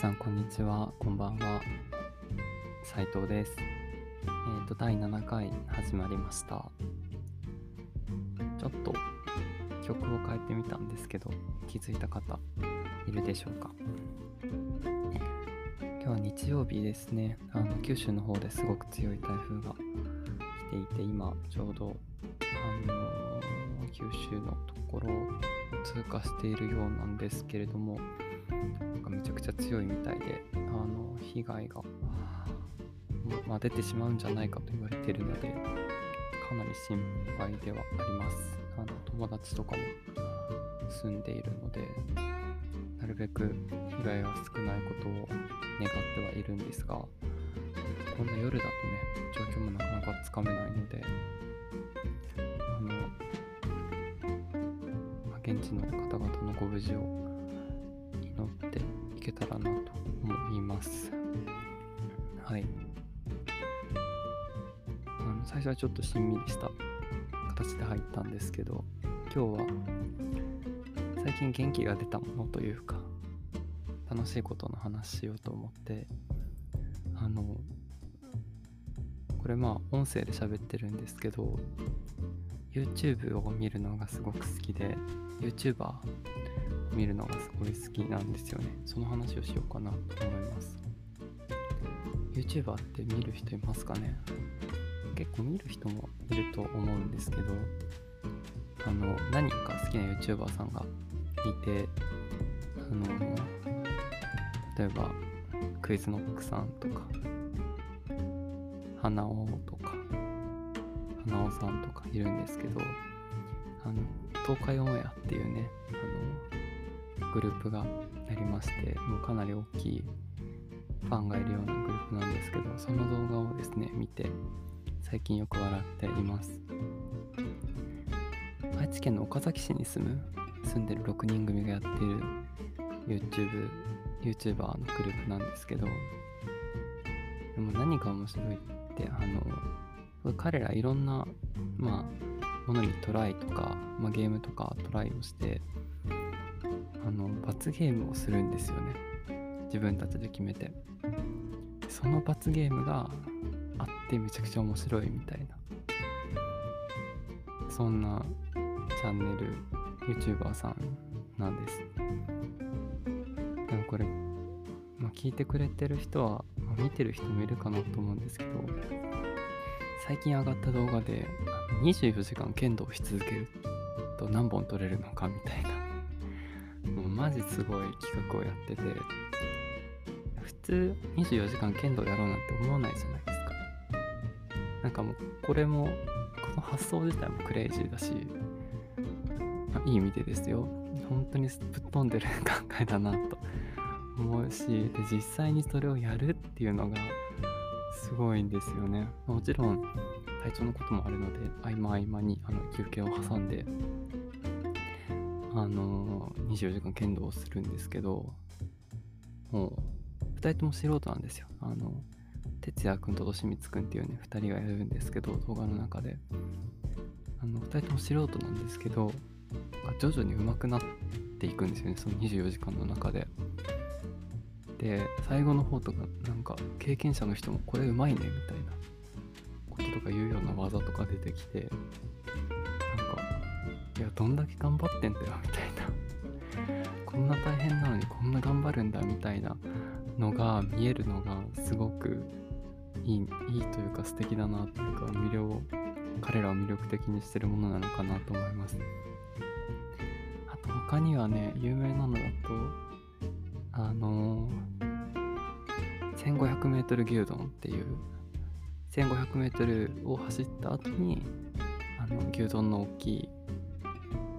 さん、こんにちは。こんばんは。斉藤です。えっ、と、第7回始まりました。ちょっと曲を変えてみたんですけど、気づいた方いるでしょうか？今日は日曜日ですね。あの九州の方ですごく強い台風が来ていて、今ちょうど、あのー九州のところを通過しているようなんですけれども、めちゃくちゃ強いみたいで、あの被害が、ままあ、出てしまうんじゃないかと言われているので、かなり心配ではあります。あの友達とかも住んでいるので、なるべく被害が少ないことを願ってはいるんですが、こんな夜だとね、状況もなかなかつかめないので、あの、まあ現地の方々のご無事をっていけたらなと思います。はい。あの最初はちょっとしんみりした形で入ったんですけど、今日は最近元気が出たものというか、楽しいことの話しようと思って、あの、これまあ音声で喋ってるんですけど、YouTube を見るのがすごく好きで、YouTuber 見るのがすごい好きなんですよね。その話をしようかなと思います。YouTuber って見る人いますかね？結構見る人もいると思うんですけど、あの、何か好きな YouTuber さんがいて、あの、例えば、クイズノックさんとか、花尾とか、花尾さんとかいるんですけど、あの、東海オンエアっていうね、あの、グループがありまして、もうかなり大きいファンがいるようなグループなんですけど、その動画をですね、見て、最近よく笑っています。愛知県の岡崎市に住む、住んでる6人組がやってる YouTube、YouTuber のグループなんですけど、でも何が面白いって、あの、彼らいろんな、まあ、ものにトライとか、まあ、ゲームとかトライをして、あの、罰ゲームをするんですよね。自分たちで決めて。その罰ゲームがあってめちゃくちゃ面白いみたいな。そんなチャンネル、YouTuber さんなんです。でもこれ、まあ、聞いてくれてる人は、まあ見てる人もいるかなと思うんですけど、最近上がった動画で24時間剣道し続けると何本撮れるのかみたいなマジすごい企画をやってて普通24時間剣道やろうなんて思わないじゃないですかなんかもうこれもこの発想自体もクレイジーだし、まいい意味でですよ本当にぶっ飛んでる考えだなと 思うしで実際にそれをやるっていうのがすごいんですよね。もちろん体調のこともあるので合間合間にあの休憩を挟んであのー24時間剣道をするんですけどもう2人とも素人なんですよ。あの哲也くんと利光くんっていうね2人がやるんですけど動画の中であの2人とも素人なんですけど徐々に上手くなっていくんですよねその24時間の中で。で最後の方とかなんか経験者の人もこれうまいねみたいなこととか言うような技とか出てきていやどんだけ頑張ってんだよみたいな。こんな大変なのにこんな頑張るんだみたいなのが見えるのがすごくいいいいというか素敵だなというか魅了彼らを魅力的にしてるものなのかなと思います。あと他にはね有名なのだとあのー、1500m 牛丼っていう 1500m を走った後にあの牛丼の大きい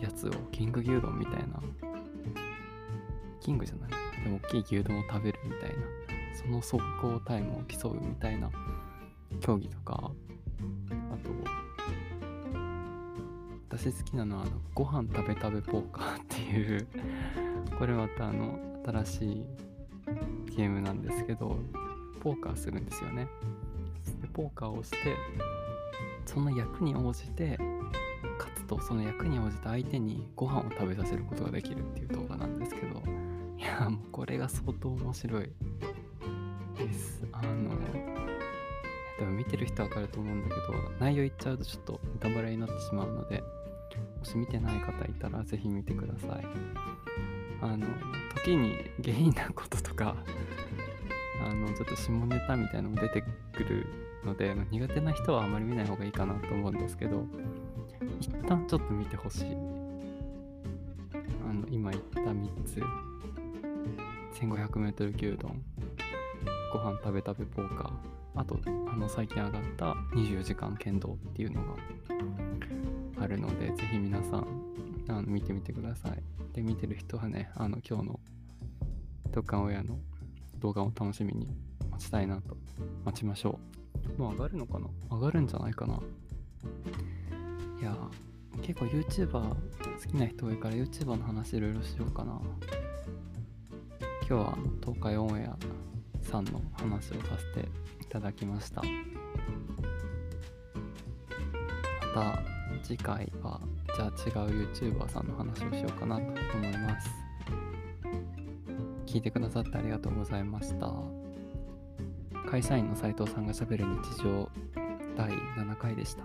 やつをキング牛丼みたいな。キングじゃない。でも大きい牛丼を食べるみたいな。その速攻タイムを競うみたいな。競技とか。あと私好きなのはあのご飯食べ食べポーカーっていう。これまたあの新しいゲームなんですけどポーカーするんですよね。でポーカーをしてその役に応じてとその役に応じた相手にご飯を食べさせることができるっていう動画なんですけどいやもうこれが相当面白いです。あの多分見てる人はわかると思うんだけど内容言っちゃうとちょっとネタバレになってしまうのでもし見てない方いたらぜひ見てください。あの時に下品なこととか あのちょっと下ネタみたいなのも出てくるので、苦手な人はあまり見ない方がいいかなと思うんですけど一旦ちょっと見てほしい。あの今言った3つ。1500m 牛丼。ご飯食べ食べポーカー。あとあの最近上がった24時間剣道っていうのがあるのでぜひ皆さんあの見てみてください。で見てる人はねあの今日のドカン親の動画を楽しみに待ちたいなと待ちましょう。もう上がるのかな？上がるんじゃないかな？いや結構 YouTuber 好きな人多いから YouTuber の話いろいろしようかな。今日は東海オンエアさんの話をさせていただきました。また次回はじゃあ違う YouTuber さんの話をしようかなと思います。聞いてくださってありがとうございました。会社員の斉藤さんがしゃべる日常第7回でした。